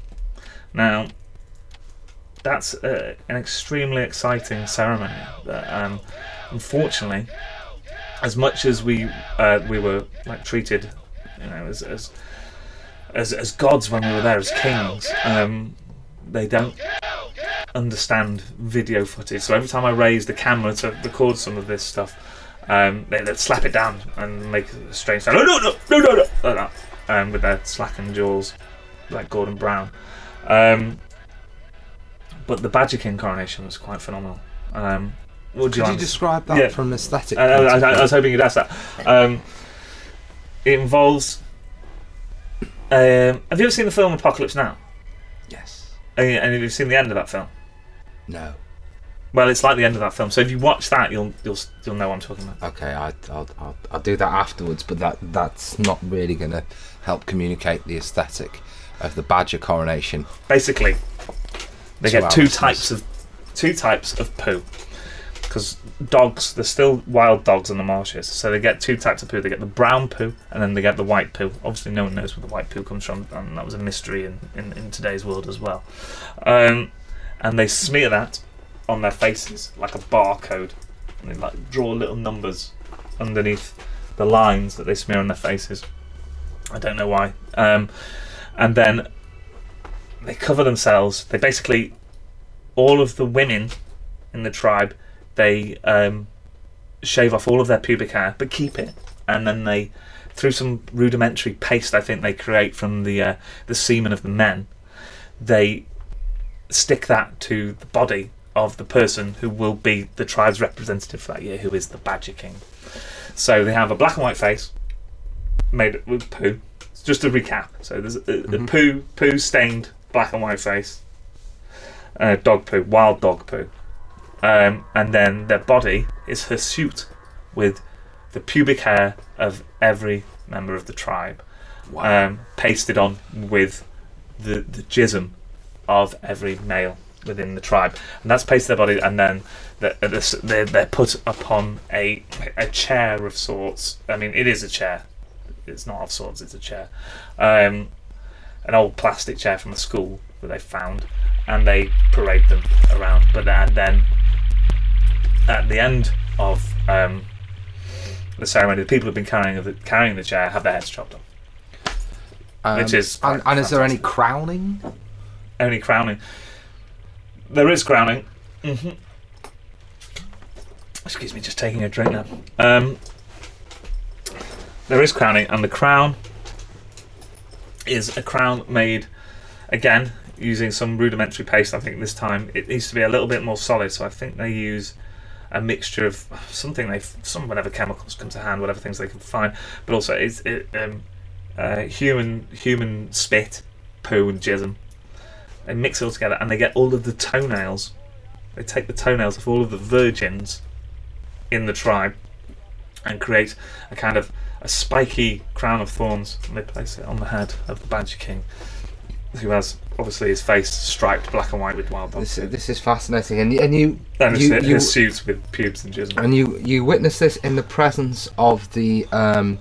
Now, that's uh, an extremely exciting ceremony. That, um, unfortunately, as much as we uh, we were like treated, you know, as as as, as gods when we were there as kings, um, they don't understand video footage. So every time I raise the camera to record some of this stuff, um, they, they'd slap it down and make a strange sound. No, no, no, no, no, no, like that, um, with their slackened jaws, like Gordon Brown. Um, but the Badger King coronation was quite phenomenal. Um, what Could you like- describe that Yeah. from an aesthetic? I, I, I, I was hoping you'd ask that. Um, it involves. Um, have you ever seen the film Apocalypse Now? yes. And and have you seen the end of that film? No. Well, it's like the end of that film. So if you watch that, you'll you'll you'll know what I'm talking about. Okay, I, I'll, I'll I'll do that afterwards, but that that's not really going to help communicate the aesthetic of the Badger coronation. Basically, they To get two types of two types of poo. Because dogs, there's still wild dogs in the marshes, so they get two types of poo. They get the brown poo, and then they get the white poo. Obviously, no one knows where the white poo comes from, and that was a mystery in, in, in today's world as well. Um, and they smear that on their faces like a barcode, and they like draw little numbers underneath the lines that they smear on their faces. I don't know why. Um, and then they cover themselves. They basically, all of the women in the tribe, they um, shave off all of their pubic hair, but keep it, and then they, through some rudimentary paste, I think they create from the uh, the semen of the men, they stick that to the body of the person who will be the tribe's representative for that year, who is the Badger King. So they have a black and white face made with poo. It's just a recap, so there's a, a poo poo stained black and white face, uh, dog poo, wild dog poo, um, and then their body is hirsute with the pubic hair of every member of the tribe, um, pasted on with the the jism of every male within the tribe, and that's pasted to their body, and then they're, they're, they're put upon a a chair of sorts. I mean, it is a chair. It's not of sorts. It's a chair, um, an old plastic chair from a school that they found, and they parade them around. But then, and then at the end of um, the ceremony, the people who've been carrying the carrying the chair have their heads chopped off. Um, Which is and, and is there any crowning? Only crowning. There is crowning. hmm Excuse me, just taking a drink now. Um, there is crowning, and the crown is a crown made again using some rudimentary paste. I think this time it needs to be a little bit more solid, so I think they use a mixture of something they some whatever chemicals come to hand, whatever things they can find, but also it's it, um, uh, human human spit, poo, and jism. They mix it all together, and they get all of the toenails. They take the toenails of all of the virgins in the tribe and create a kind of a spiky crown of thorns, and they place it on the head of the Badger King, who has obviously his face striped black and white with wild dog. This, food. this is fascinating, and you, and you, and his, you, his you suit with pubes and jism. and you you witness this in the presence of the um,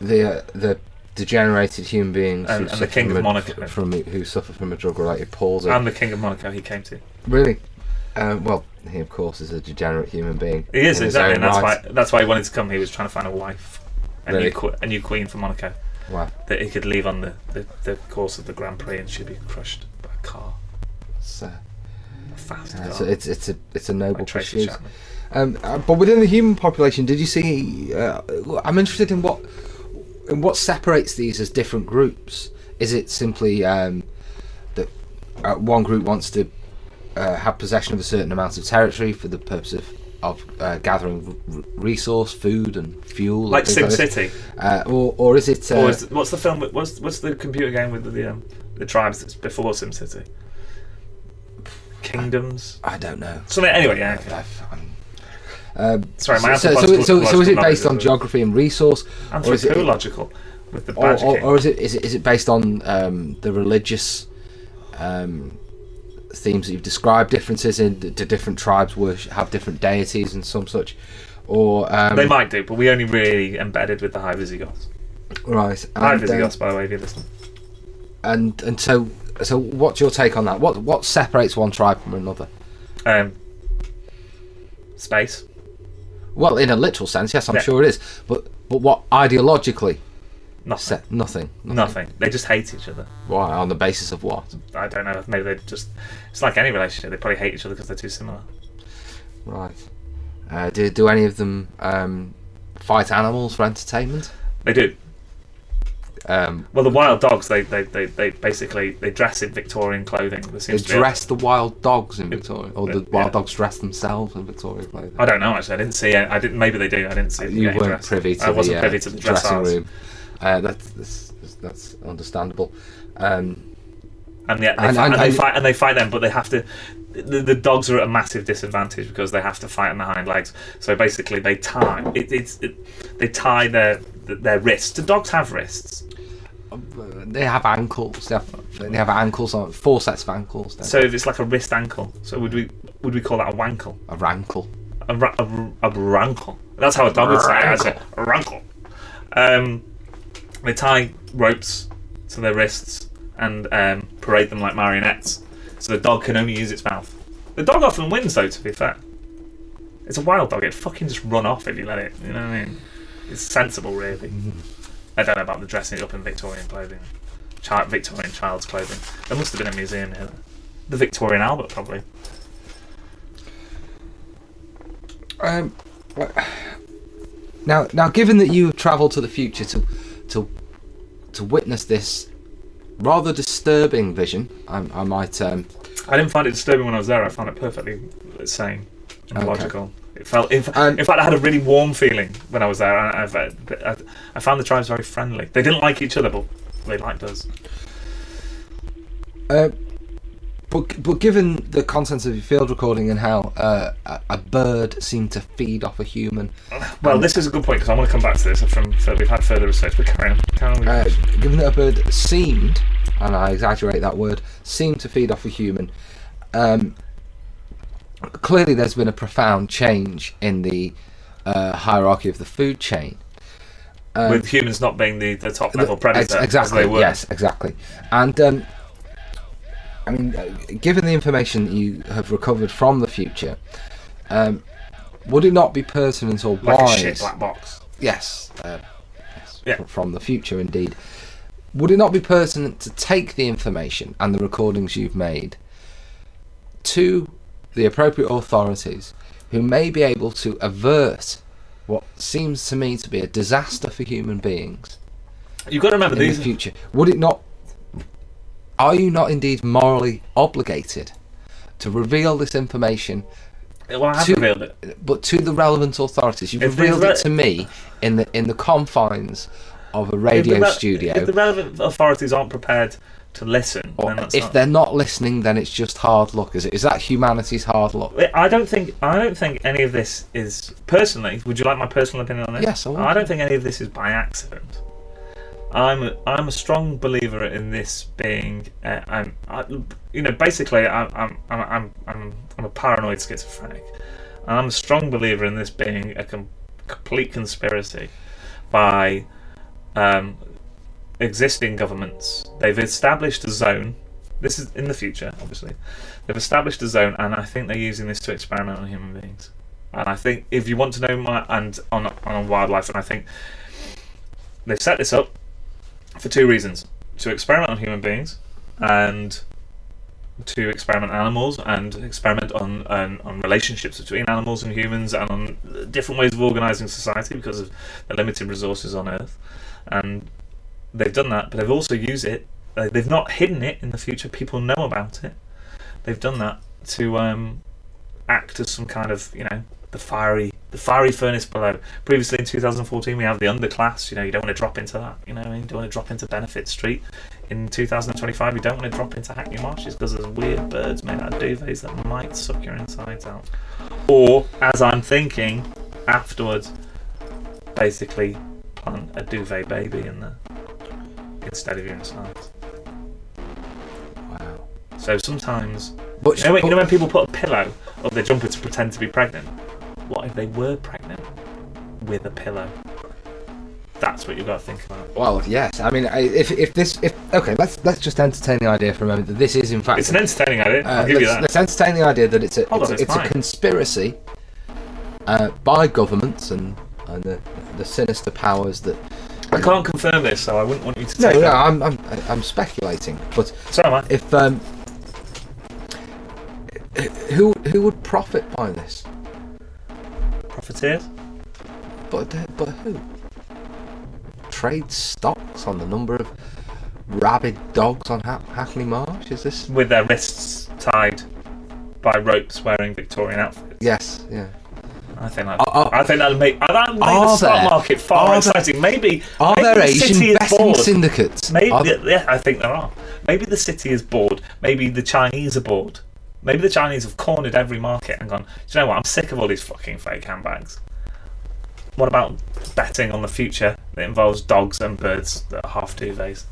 the uh, the degenerated human beings And- and the suffer King from of a- Monaco. from who suffer from a drug-related palsy. and the King of Monaco he came to. really, um, well, he of course is a degenerate human being. He is exactly, and that's right. why that's why he wanted to come. Here, he was trying to find a wife, a Really? new a new queen for Monaco Wow, that he could leave on the, the, the course of the Grand Prix, and she'd be crushed by a car. it's, uh, A fast uh, car. it's, it's it's a it's a noble like pursuit. Um, uh, but within the human population, did you see? Uh, I'm interested in what in what separates these as different groups. Is it simply um, that uh, one group wants to uh, have possession of a certain amount of territory for the purpose of of uh, gathering r- resource, food, and fuel, and Like Sim this? City, uh, or or is it? Uh, or is, what's the film? What's what's the computer game with the um, the tribes that's before Sim City? Kingdoms. I don't know. Something. Anyway, yeah. okay. Um, Sorry, my so, so, so, so, so is it based on geography and resource, or is it, Anthropological with the or, or, or is it is it is it based on um, the religious um, themes that you've described? Differences in the, different tribes worship, have different deities and some such, or um, they might do, but we only really embedded with the High Visigoths. right? High And, uh, Visigoths, by the way, if you're listening. and and so so what's your take on that? What what separates one tribe from another? Um, space. Well, in a literal sense, yes, I'm Yeah. sure it is. But but what ideologically? Nothing. Se- nothing. Nothing. They just hate each other. Why? On the basis of what? I don't know. Maybe they just. It's like any relationship. They probably hate each other because they're too similar. Right. Uh, do do any of them um, fight animals for entertainment? They do. Um, Well, the wild dogs. They they, they, they basically they dress in Victorian clothing. They seems to be a- dress the wild dogs in Victoria, or the yeah. wild dogs dress themselves in Victorian clothing. I don't know actually. I didn't see. it. I didn't. Maybe they do. I didn't see. you weren't dressed. privy to I wasn't the, uh, privy to the dressing dressage. room. Uh, that's, that's that's understandable. Um, and yet they, And- fight, and- and, they fight and they fight them, but they have to. The, the dogs are at a massive disadvantage because they have to fight on the hind legs. So basically, they tie. It, it's it, they tie their their wrists. Do dogs have wrists? they have ankles. They have, they have ankles on four sets of ankles. So it's like a wrist ankle. So would we would we call that a wankle? a rankle. A, ra- a, a rankle. That's how a dog would say it. A rankle. Um, they tie ropes to their wrists and um, parade them like marionettes. So the dog can only use its mouth. The dog often wins, though. To be fair, it's a wild dog. It'd fucking just run off if you let it. You know what I mean? It's sensible, really. I don't know about the dressing it up in Victorian clothing, Chi- Victorian child's clothing. There must have been a museum here. The Victorian Albert, probably. Um, now, now, given that you have travelled to the future to to witness this rather disturbing vision. I, I might. Um, I didn't find it disturbing when I was there. I found it perfectly sane and Okay. logical. It felt, in, Um, in fact, I had a really warm feeling when I was there. I, I, I, I found the tribes very friendly. They didn't like each other, but they liked us. uh, but but given the contents of your field recording and how uh, a, bird seemed to feed off a human, Well, this is a good point because I want to come back to this. From so we've had further research, but carry on. Carry on with uh, given that a bird seemed, and I exaggerate that word, seemed to feed off a human, um, clearly there's been a profound change in the uh, hierarchy of the food chain. Um, with humans not being the, the top level Ex- predator, exactly. they were. Yes, exactly. And um, I mean, uh, given the information that you have recovered from the future, um, would it not be pertinent or like a wise? shit black box. Yes, uh, yes Yeah. from the future, indeed. Would it not be pertinent to take the information and the recordings you've made to the appropriate authorities who may be able to avert what seems to me to be a disaster for human beings You've got to remember in these. the future? Would it not? Are you not indeed morally obligated to reveal this information, Well, I have to- revealed it. but to the relevant authorities? You've If revealed re- it to me in the in the confines of a radio re- studio. If the relevant authorities aren't prepared to listen, or then that's if not- they're not listening, then it's just hard luck. Is it? Is that humanity's hard luck? I don't think I don't think any of this is personally. Would you like my personal opinion on this? Yes, I. I don't think any of this is by accident. I'm a, I'm a strong believer in this being. Uh, I'm, I, you know, basically, I'm I'm I'm I'm I'm, a paranoid schizophrenic. I'm a strong believer in this being a com- complete conspiracy by um, existing governments. They've established a zone. This is in the future, obviously. They've established a zone, and I think they're using this to experiment on human beings. And I think if you want to know my and on on wildlife, and I think they've set this up for two reasons: to experiment on human beings, and to experiment animals, and experiment on on, on relationships between animals and humans, and on different ways of organising society because of the limited resources on Earth. And they've done that, but they've also used it. uh, They've not hidden it in the future. People know about it. They've done that to um, act as some kind of, you know, the fiery, the fiery furnace below. Previously in 2014, we have the underclass. You know, you don't want to drop into that. You know, what I mean? you don't want to drop into Benefit Street. In 2025, you don't want to drop into Hackney Marshes because there's weird birds made out of duvets that might suck your insides out. Or, as I'm thinking, afterwards, basically plant a duvet baby in there instead of your insides. Wow. So sometimes, But, you know, when, you know when people put a pillow up their jumper to pretend to be pregnant? What if they were pregnant with a pillow? That's what you've got to think about. well, yes. I mean, if if this if okay, let's let's just entertain the idea for a moment that this is in fact It's an entertaining idea. Uh, I'll give you let's, that. let's entertain the idea that it's a Hold it's, on, a- it's it's a conspiracy uh, by governments and, and the, the sinister powers that. I can't confirm this, so I wouldn't want you to No, take no, that. I'm, I'm I'm speculating, but So am I. if um, who who would profit by this? Profiteers? But uh, but who? Trade stocks on the number of rabid dogs on ha- Hackney Marsh? Is this? With their wrists tied by ropes wearing Victorian outfits. Yes, yeah. I think that. Are- I think that'll make that'll make the stock there- market far more there- exciting. Maybe. Are maybe there the Asian city is betting bored. syndicates? Maybe, there- yeah, I think there are. Maybe the city is bored. Maybe the Chinese are bored. Maybe the Chinese have cornered every market and gone. Do you know what? I'm sick of all these fucking fake handbags. What about betting on the future that involves dogs and birds that are half duvets?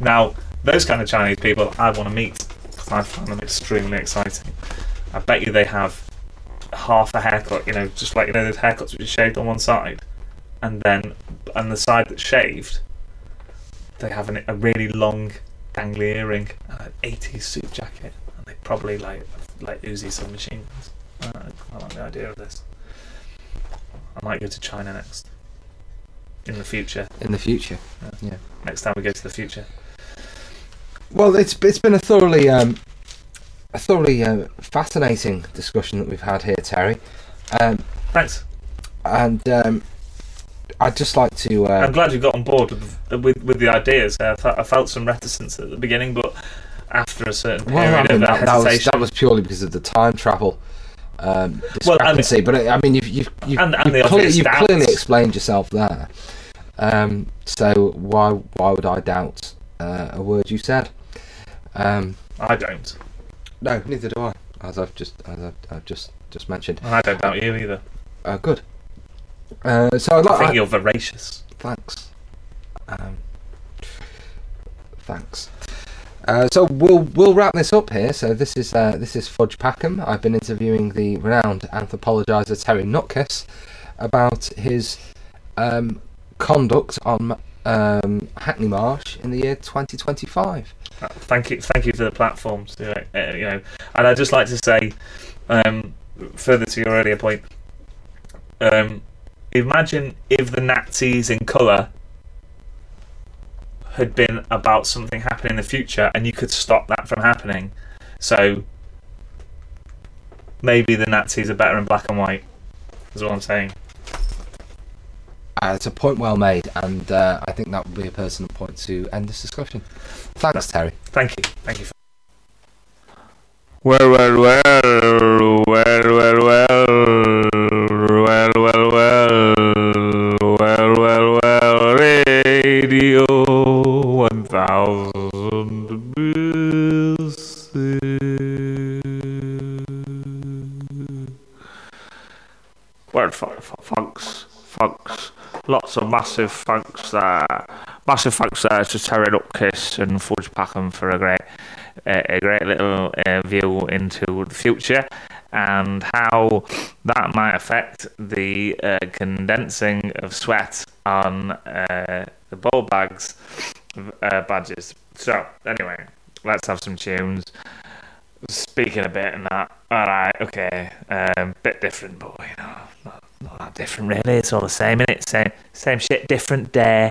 Now, those kind of Chinese people I want to meet because I find them extremely exciting. I bet you they have half a haircut, you know, just like you know those haircuts which are shaved on one side, and then and the side that's shaved, they have an, a really long, gangly earring and an 80s suit jacket, probably like like Uzi submachine guns. Uh, I like the idea of this. I might go to China next. In the future, in the future. Yeah. Next time we go to the future. Well, it's it's been a thoroughly um, a thoroughly uh, fascinating discussion that we've had here, Terry. Um, Thanks. and um, I'd just like to. Uh, I'm glad you got on board with with, with the ideas. I, I felt some reticence at the beginning, but after a certain period well, I mean, of that, that was that was purely because of the time travel um, Well, I mean- discrepancy. but I mean, you've you've you've, And- and you've, the cle- you've clearly explained yourself there. Um, so why why would I doubt uh, a word you said? Um, I don't. no, neither do I. As I've just as I've, I've just just mentioned. And I don't doubt you either. Uh, good. Uh, so I'd I like. think I- you're voracious. Thanks. Um, thanks. Uh, so we'll we'll wrap this up here. So this is uh, this is Fudge Packham. I've been interviewing the renowned anthropologizer Terry Nutkiss about his um, conduct on um, Hackney Marsh in the year 2025. Uh, Thank you, thank you for the platform. To, uh, uh, you know, and I'd just like to say, um, further to your earlier point, um, imagine if the Nazis in colour had been about something happening in the future, and you could stop that from happening. So maybe the Nazis are better in black and white. Is what I'm saying. Uh, it's a point well made, and uh, I think that would be a personal point to end this discussion. Thanks, Terry. Thank you, thank you. Well, well, well, well, well, well, well, Well, fu- fu- thanks, thanks. Lots of massive thanks there. Massive thanks there to Terry Upkiss and Fudge Packham for a great a, a great little uh, view into the future and how that might affect the uh, condensing of sweat on uh, the ball bags uh, badges. So, anyway, let's have some tunes. Speaking a bit and that. Alright, okay. Um, bit different, but you know, not, that different really. It's all the same, innit? Same, same shit, different day.